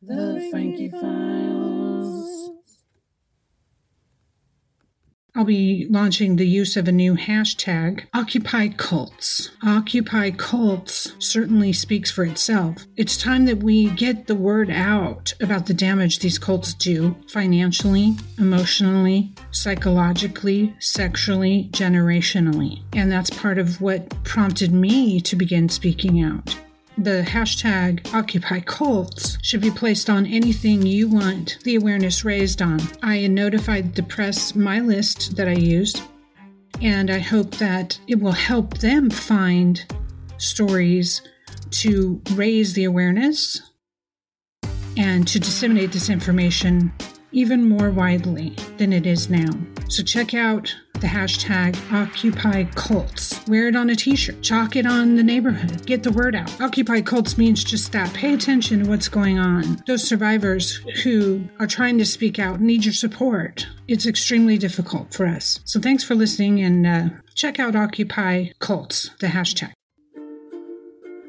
The Frankie Files. I'll be launching the use of a new hashtag, Occupy Cults. Occupy Cults certainly speaks for itself. It's time that we get the word out about the damage these cults do financially, emotionally, psychologically, sexually, generationally. And that's part of what prompted me to begin speaking out the hashtag Occupy Cults should be placed on anything you want the awareness raised on. I notified the press my list that I used, and I hope that it will help them find stories to raise the awareness and to disseminate this information even more widely than it is now. So check out the hashtag Occupy Cults. Wear it on a t shirt, chalk it on the neighborhood, get the word out. Occupy Cults means just that. Pay attention to what's going on. Those survivors who are trying to speak out need your support. It's extremely difficult for us. So thanks for listening and uh, check out Occupy Cults, the hashtag.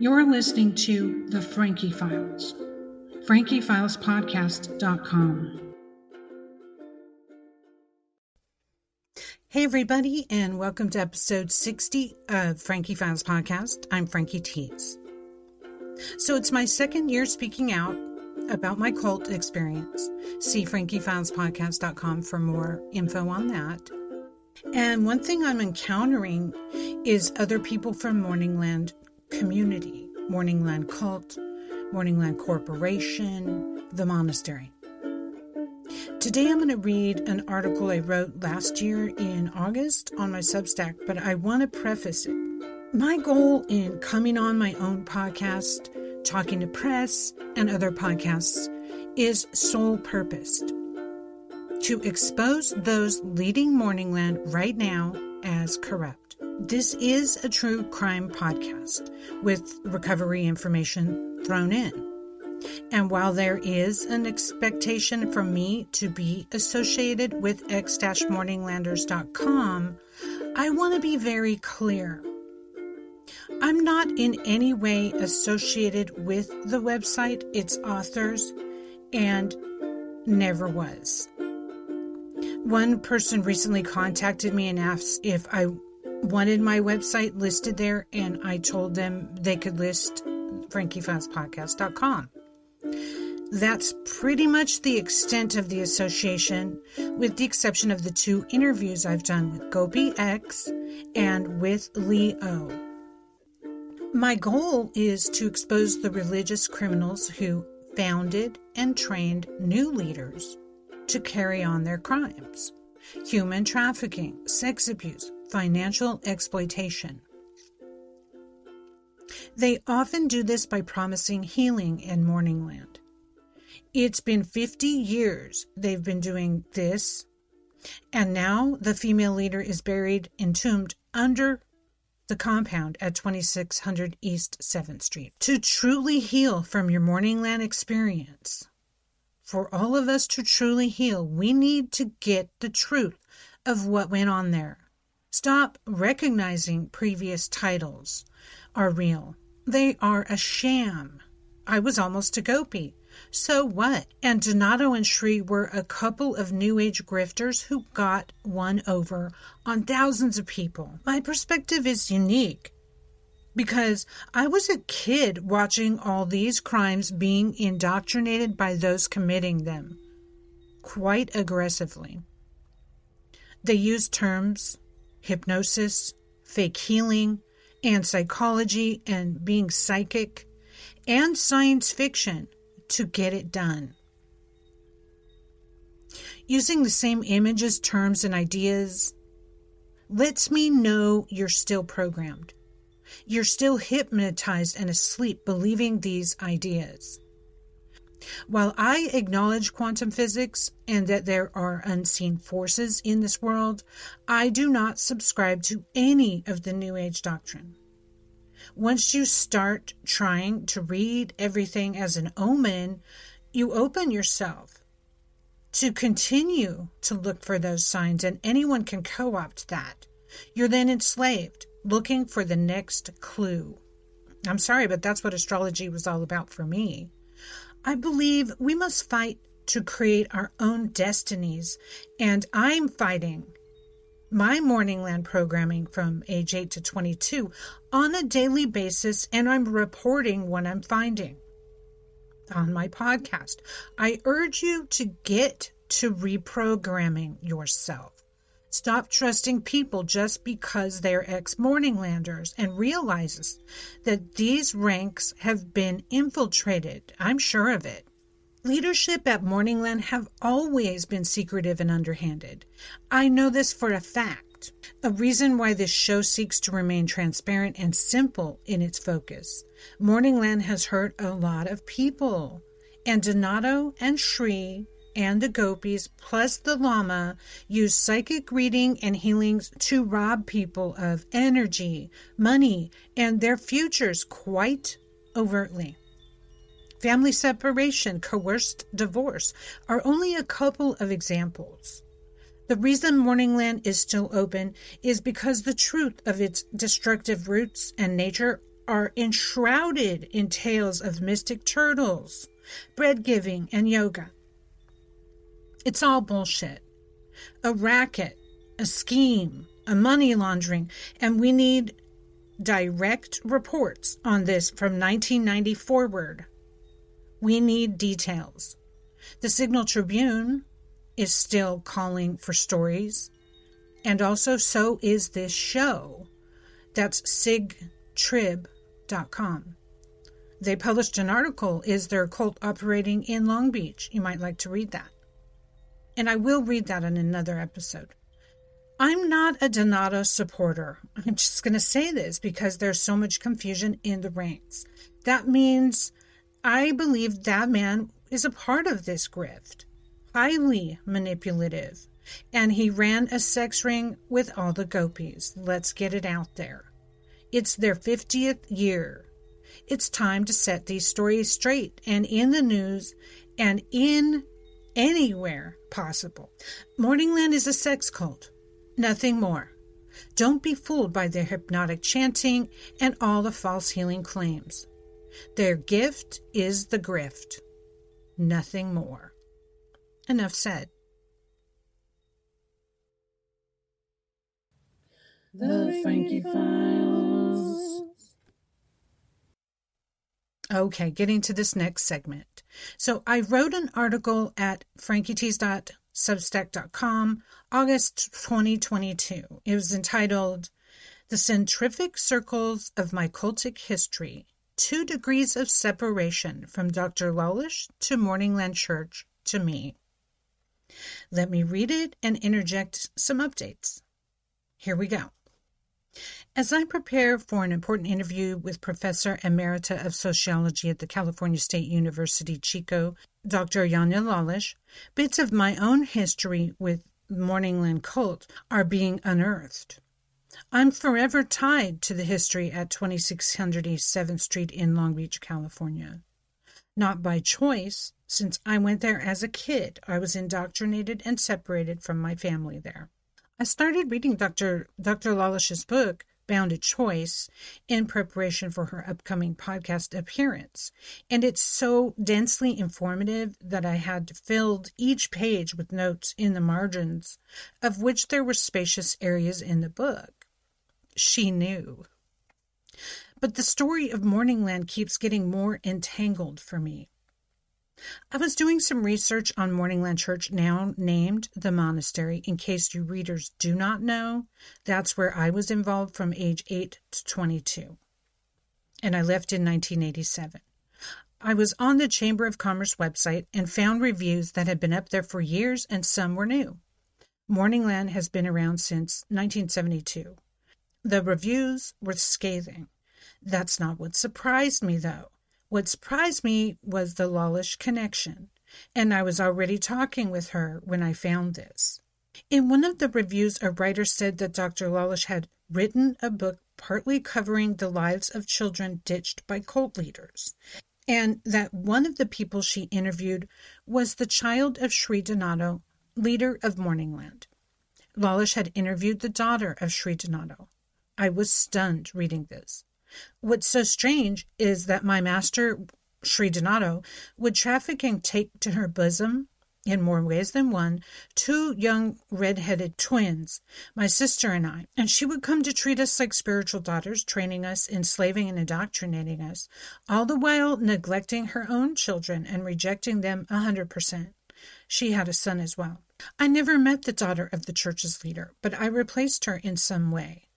You're listening to The Frankie Files. FrankieFilesPodcast.com. Hey, everybody, and welcome to episode 60 of Frankie Files Podcast. I'm Frankie Tease. So, it's my second year speaking out about my cult experience. See FrankieFilesPodcast.com for more info on that. And one thing I'm encountering is other people from Morningland community, Morningland Cult, Morningland Corporation, the monastery. Today I'm going to read an article I wrote last year in August on my Substack, but I want to preface it. My goal in coming on my own podcast, talking to press and other podcasts, is sole purposed to expose those leading Morningland right now as corrupt. This is a true crime podcast with recovery information thrown in. And while there is an expectation for me to be associated with x-morninglanders.com, I want to be very clear. I'm not in any way associated with the website, its authors, and never was. One person recently contacted me and asked if I wanted my website listed there, and I told them they could list frankiefilespodcast.com. That's pretty much the extent of the association, with the exception of the two interviews I've done with Gopi X and with Leo. My goal is to expose the religious criminals who founded and trained new leaders to carry on their crimes human trafficking, sex abuse, financial exploitation. They often do this by promising healing in Morningland. It's been 50 years they've been doing this, and now the female leader is buried, entombed under the compound at 2600 East 7th Street. To truly heal from your Morningland experience, for all of us to truly heal, we need to get the truth of what went on there. Stop recognizing previous titles are real. They are a sham. I was almost a Gopi. So what? And Donato and Sri were a couple of New Age grifters who got one over on thousands of people. My perspective is unique because I was a kid watching all these crimes being indoctrinated by those committing them quite aggressively. They used terms hypnosis, fake healing, and psychology and being psychic and science fiction to get it done. Using the same images, terms, and ideas lets me know you're still programmed. You're still hypnotized and asleep believing these ideas. While I acknowledge quantum physics and that there are unseen forces in this world, I do not subscribe to any of the New Age doctrine. Once you start trying to read everything as an omen, you open yourself to continue to look for those signs, and anyone can co opt that. You're then enslaved, looking for the next clue. I'm sorry, but that's what astrology was all about for me. I believe we must fight to create our own destinies, and I'm fighting my Morningland programming from age 8 to 22 on a daily basis, and I'm reporting what I'm finding on my podcast. I urge you to get to reprogramming yourself. Stop trusting people just because they're ex Morninglanders and realizes that these ranks have been infiltrated. I'm sure of it. Leadership at Morningland have always been secretive and underhanded. I know this for a fact. A reason why this show seeks to remain transparent and simple in its focus. Morningland has hurt a lot of people, and Donato and Shri and the gopis, plus the Lama, use psychic reading and healings to rob people of energy, money, and their futures quite overtly. Family separation, coerced divorce are only a couple of examples. The reason Morningland is still open is because the truth of its destructive roots and nature are enshrouded in tales of mystic turtles, bread giving, and yoga. It's all bullshit. A racket, a scheme, a money laundering, and we need direct reports on this from 1990 forward. We need details. The Signal Tribune is still calling for stories, and also so is this show. That's sigtrib.com. They published an article Is there a cult operating in Long Beach? You might like to read that and I will read that in another episode. I'm not a Donato supporter. I'm just going to say this because there's so much confusion in the ranks. That means I believe that man is a part of this grift, highly manipulative, and he ran a sex ring with all the gopis. Let's get it out there. It's their 50th year. It's time to set these stories straight and in the news and in anywhere possible. Morningland is a sex cult, nothing more. Don't be fooled by their hypnotic chanting and all the false healing claims. Their gift is the grift, nothing more. Enough said. The Frankie Files. Okay, getting to this next segment. So I wrote an article at frankietease.substack.com August 2022. It was entitled The Centrific Circles of My Cultic History Two Degrees of Separation from Dr. Lalich to Morningland Church to Me. Let me read it and interject some updates. Here we go. As I prepare for an important interview with Professor Emerita of Sociology at the California State University Chico, Dr. Janja Lalich, bits of my own history with Morningland cult are being unearthed. I'm forever tied to the history at 2600 East 7th Street in Long Beach, California. Not by choice, since I went there as a kid. I was indoctrinated and separated from my family there. I started reading Dr. Dr. Lalich's book, Bounded Choice, in preparation for her upcoming podcast appearance. And it's so densely informative that I had filled each page with notes in the margins, of which there were spacious areas in the book. She knew. But the story of Morningland keeps getting more entangled for me. I was doing some research on Morningland Church, now named the monastery. In case you readers do not know, that's where I was involved from age 8 to 22. And I left in 1987. I was on the Chamber of Commerce website and found reviews that had been up there for years and some were new. Morningland has been around since 1972. The reviews were scathing. That's not what surprised me, though. What surprised me was the Lalich connection, and I was already talking with her when I found this. In one of the reviews, a writer said that Dr. Lalich had written a book partly covering the lives of children ditched by cult leaders, and that one of the people she interviewed was the child of Sri Donato, leader of Morningland. Lalich had interviewed the daughter of Sri Donato. I was stunned reading this. What's so strange is that my master Sri Donato, would traffic and take to her bosom, in more ways than one, two young red-headed twins, my sister and I, and she would come to treat us like spiritual daughters, training us, enslaving and indoctrinating us, all the while neglecting her own children and rejecting them a hundred percent. She had a son as well. I never met the daughter of the church's leader, but I replaced her in some way.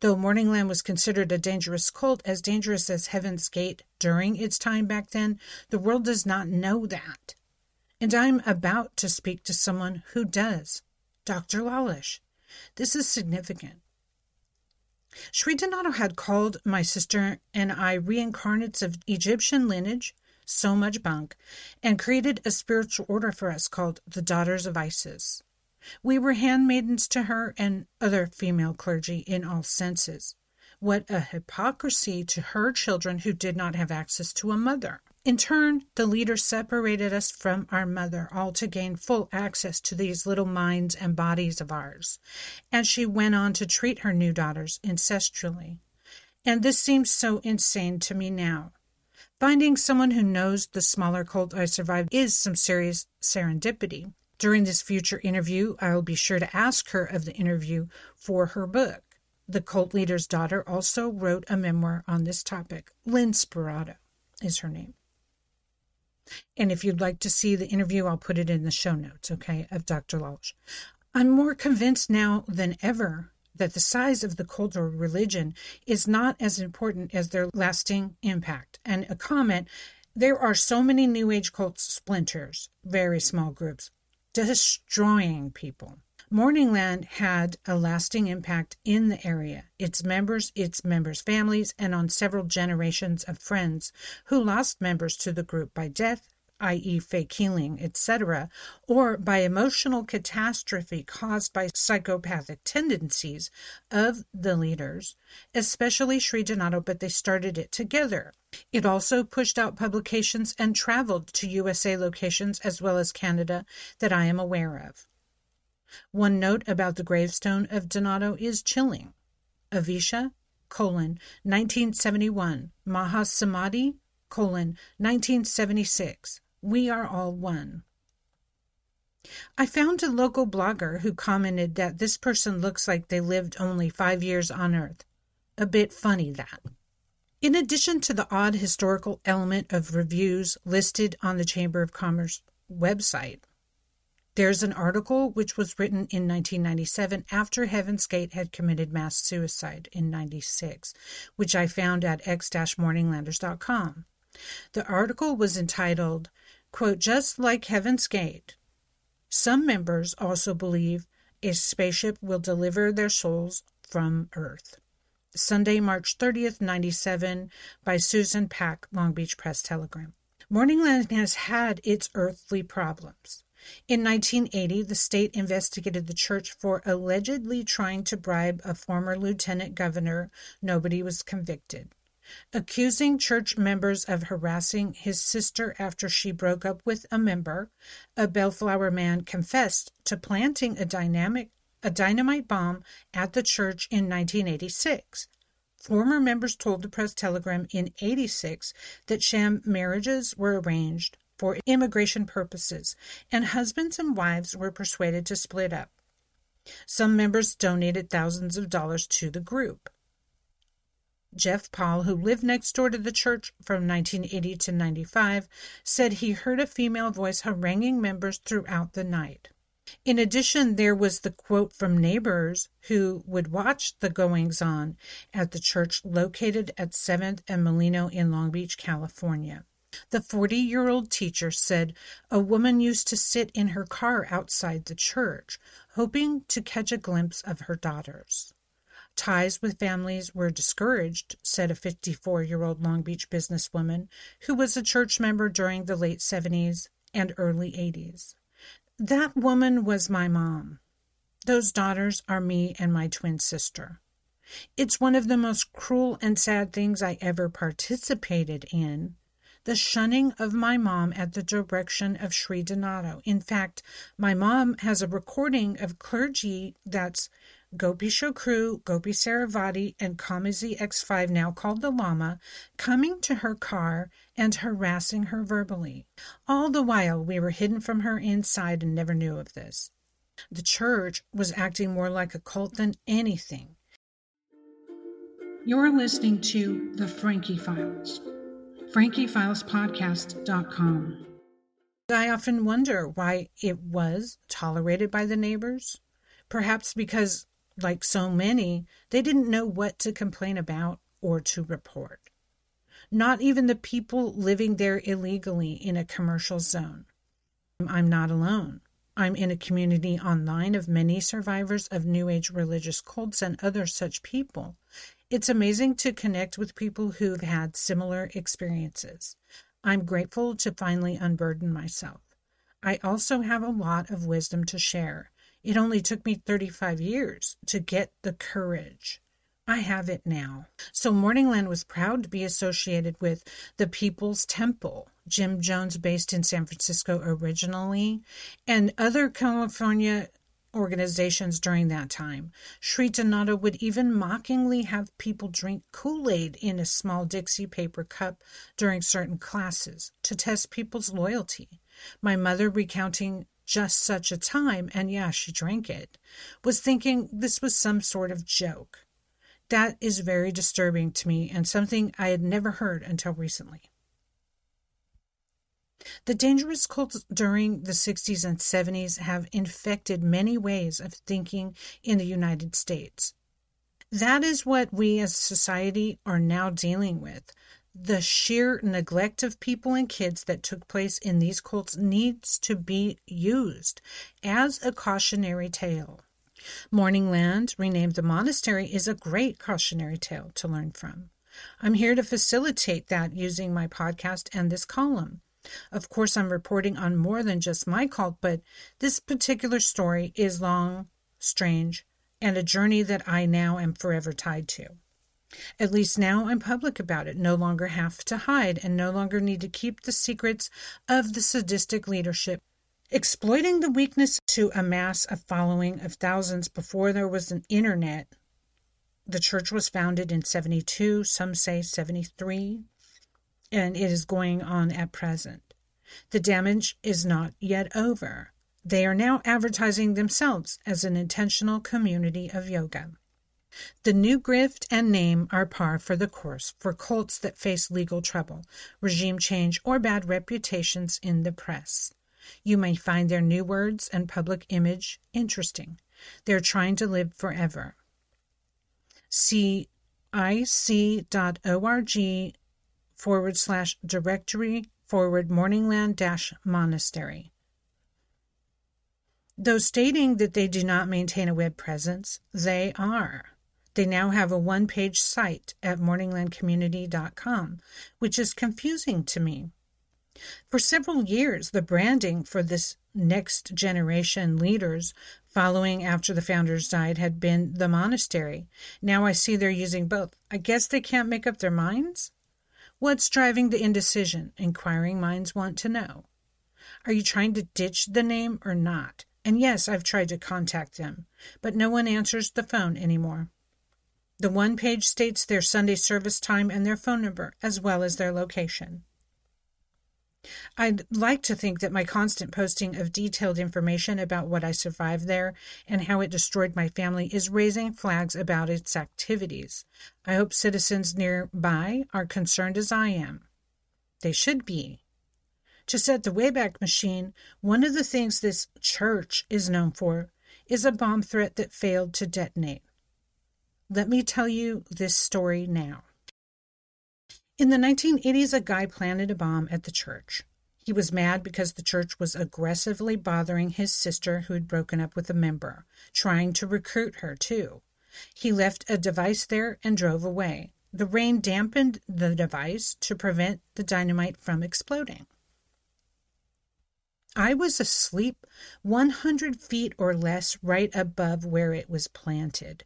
Though Morningland was considered a dangerous cult, as dangerous as Heaven's Gate during its time back then, the world does not know that. And I'm about to speak to someone who does, Dr. Lalich. This is significant. Sri Donato had called my sister and I reincarnates of Egyptian lineage, so much bunk, and created a spiritual order for us called the Daughters of Isis. We were handmaidens to her and other female clergy in all senses. What a hypocrisy to her children who did not have access to a mother. In turn, the leader separated us from our mother, all to gain full access to these little minds and bodies of ours. And she went on to treat her new daughters ancestrally. And this seems so insane to me now. Finding someone who knows the smaller cult I survived is some serious serendipity. During this future interview, I will be sure to ask her of the interview for her book. The cult leader's daughter also wrote a memoir on this topic. Lynne Sperato is her name. And if you'd like to see the interview, I'll put it in the show notes, okay, of Dr. Lalich. I'm more convinced now than ever that the size of the cult or religion is not as important as their lasting impact. And a comment there are so many New Age cult splinters, very small groups, destroying people. Morningland had a lasting impact in the area, its members, its members' families, and on several generations of friends who lost members to the group by death, i.e., fake healing, etc., or by emotional catastrophe caused by psychopathic tendencies of the leaders, especially Sri Donato, but they started it together. It also pushed out publications and traveled to USA locations as well as Canada that I am aware of. One note about the gravestone of Donato is chilling. Avisha, colon, 1971, Mahasamadhi, colon, 1976. We are all one. I found a local blogger who commented that this person looks like they lived only five years on Earth. A bit funny, that. In addition to the odd historical element of reviews listed on the Chamber of Commerce website, there's an article which was written in 1997 after Heaven's Gate had committed mass suicide in 96, which I found at x-morninglanders.com. The article was entitled, quote, Just like Heaven's Gate, some members also believe a spaceship will deliver their souls from Earth. Sunday, March 30th, 97, by Susan Pack, Long Beach Press Telegram. Morningland has had its earthly problems. In 1980, the state investigated the church for allegedly trying to bribe a former lieutenant governor. Nobody was convicted. Accusing church members of harassing his sister after she broke up with a member, a Bellflower man confessed to planting a dynamic a dynamite bomb at the church in 1986. Former members told the Press Telegram in 86 that sham marriages were arranged, for immigration purposes, and husbands and wives were persuaded to split up. Some members donated thousands of dollars to the group. Jeff Paul, who lived next door to the church from 1980 to 95, said he heard a female voice haranguing members throughout the night. In addition, there was the quote from neighbors who would watch the goings on at the church located at 7th and Molino in Long Beach, California. The 40 year old teacher said a woman used to sit in her car outside the church, hoping to catch a glimpse of her daughters. Ties with families were discouraged, said a 54 year old Long Beach businesswoman who was a church member during the late 70s and early 80s. That woman was my mom. Those daughters are me and my twin sister. It's one of the most cruel and sad things I ever participated in the shunning of my mom at the direction of Sri Donato. In fact, my mom has a recording of clergy that's Gopi Chokru, Gopi Saravati, and Kamazi X5, now called the Lama, coming to her car and harassing her verbally. All the while, we were hidden from her inside and never knew of this. The church was acting more like a cult than anything. You're listening to The Frankie Files, FrankieFilesPodcast.com. I often wonder why it was tolerated by the neighbors. Perhaps because, like so many, they didn't know what to complain about or to report. Not even the people living there illegally in a commercial zone. I'm not alone. I'm in a community online of many survivors of New Age religious cults and other such people. It's amazing to connect with people who've had similar experiences. I'm grateful to finally unburden myself. I also have a lot of wisdom to share. It only took me 35 years to get the courage. I have it now. So, Morningland was proud to be associated with the People's Temple, Jim Jones, based in San Francisco originally, and other California organizations during that time. Sri Donato would even mockingly have people drink Kool Aid in a small Dixie paper cup during certain classes to test people's loyalty. My mother, recounting just such a time, and yeah, she drank it, was thinking this was some sort of joke. That is very disturbing to me and something I had never heard until recently. The dangerous cults during the 60s and 70s have infected many ways of thinking in the United States. That is what we as society are now dealing with. The sheer neglect of people and kids that took place in these cults needs to be used as a cautionary tale. Morningland, renamed the monastery, is a great cautionary tale to learn from. I'm here to facilitate that using my podcast and this column. Of course, I'm reporting on more than just my cult, but this particular story is long, strange, and a journey that I now am forever tied to. At least now I'm public about it, no longer have to hide, and no longer need to keep the secrets of the sadistic leadership. Exploiting the weakness to amass a following of thousands before there was an internet. The church was founded in 72, some say 73 and it is going on at present. The damage is not yet over. They are now advertising themselves as an intentional community of yoga. The new grift and name are par for the course for cults that face legal trouble, regime change, or bad reputations in the press. You may find their new words and public image interesting. They're trying to live forever. See ic.org forward slash directory forward morningland dash monastery. Though stating that they do not maintain a web presence, they are. They now have a one page site at morninglandcommunity.com, which is confusing to me. For several years, the branding for this next generation leaders following after the founders died had been the monastery. Now I see they're using both. I guess they can't make up their minds? What's driving the indecision? Inquiring minds want to know. Are you trying to ditch the name or not? And yes, I've tried to contact them, but no one answers the phone anymore. The one page states their Sunday service time and their phone number, as well as their location. I'd like to think that my constant posting of detailed information about what I survived there and how it destroyed my family is raising flags about its activities. I hope citizens nearby are concerned as I am. They should be. To set the Wayback Machine, one of the things this church is known for is a bomb threat that failed to detonate. Let me tell you this story now. In the 1980s, a guy planted a bomb at the church. He was mad because the church was aggressively bothering his sister, who had broken up with a member, trying to recruit her, too. He left a device there and drove away. The rain dampened the device to prevent the dynamite from exploding. I was asleep 100 feet or less right above where it was planted.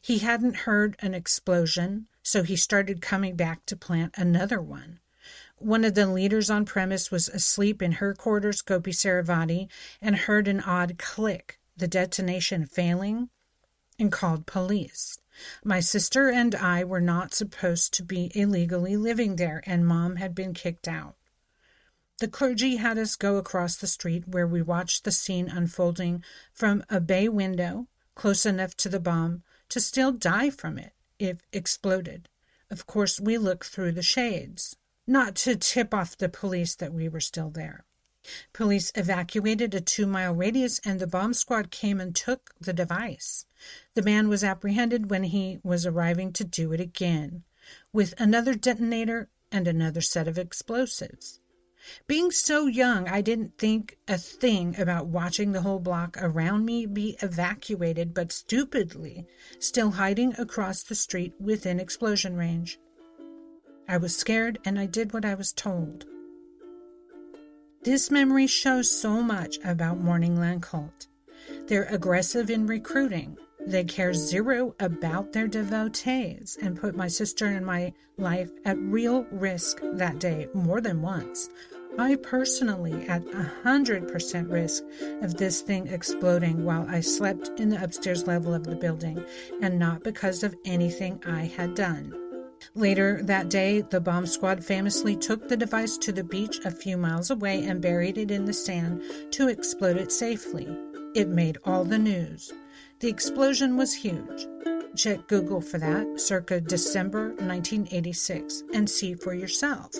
He hadn't heard an explosion, so he started coming back to plant another one. One of the leaders on premise was asleep in her quarters, Gopi Saravati, and heard an odd click, the detonation failing. and called police. My sister and I were not supposed to be illegally living there, and mom had been kicked out. The clergy had us go across the street where we watched the scene unfolding from a bay window close enough to the bomb to still die from it if exploded. Of course, we looked through the shades, not to tip off the police that we were still there. Police evacuated a two mile radius and the bomb squad came and took the device. The man was apprehended when he was arriving to do it again, with another detonator and another set of explosives. Being so young, I didn't think a thing about watching the whole block around me be evacuated, but stupidly, still hiding across the street within explosion range. I was scared and I did what I was told. This memory shows so much about Morningland Cult. They're aggressive in recruiting. They care zero about their devotees and put my sister and my life at real risk that day more than once. I personally at a hundred percent risk of this thing exploding while I slept in the upstairs level of the building, and not because of anything I had done. Later that day, the bomb squad famously took the device to the beach a few miles away and buried it in the sand to explode it safely. It made all the news. The explosion was huge. Check Google for that, circa December 1986, and see for yourself.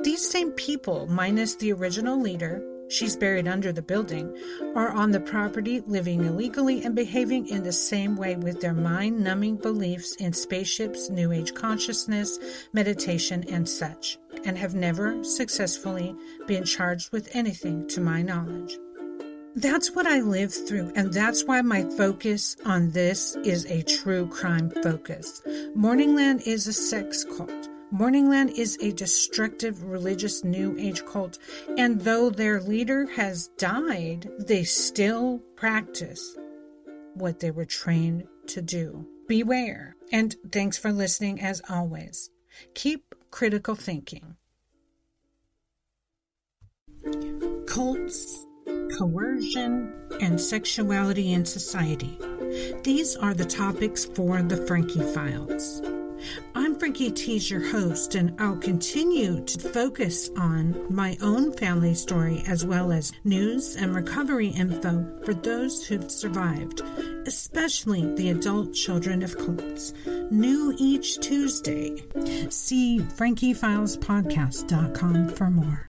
These same people, minus the original leader, she's buried under the building, are on the property living illegally and behaving in the same way with their mind numbing beliefs in spaceships, New Age consciousness, meditation, and such, and have never successfully been charged with anything to my knowledge. That's what I live through, and that's why my focus on this is a true crime focus. Morningland is a sex cult. Morningland is a destructive religious New Age cult, and though their leader has died, they still practice what they were trained to do. Beware, and thanks for listening as always. Keep critical thinking. Cults, coercion, and sexuality in society. These are the topics for the Frankie Files. I'm Frankie Tease, your host, and I'll continue to focus on my own family story as well as news and recovery info for those who've survived, especially the adult children of cults. New each Tuesday. See FrankieFilesPodcast.com for more.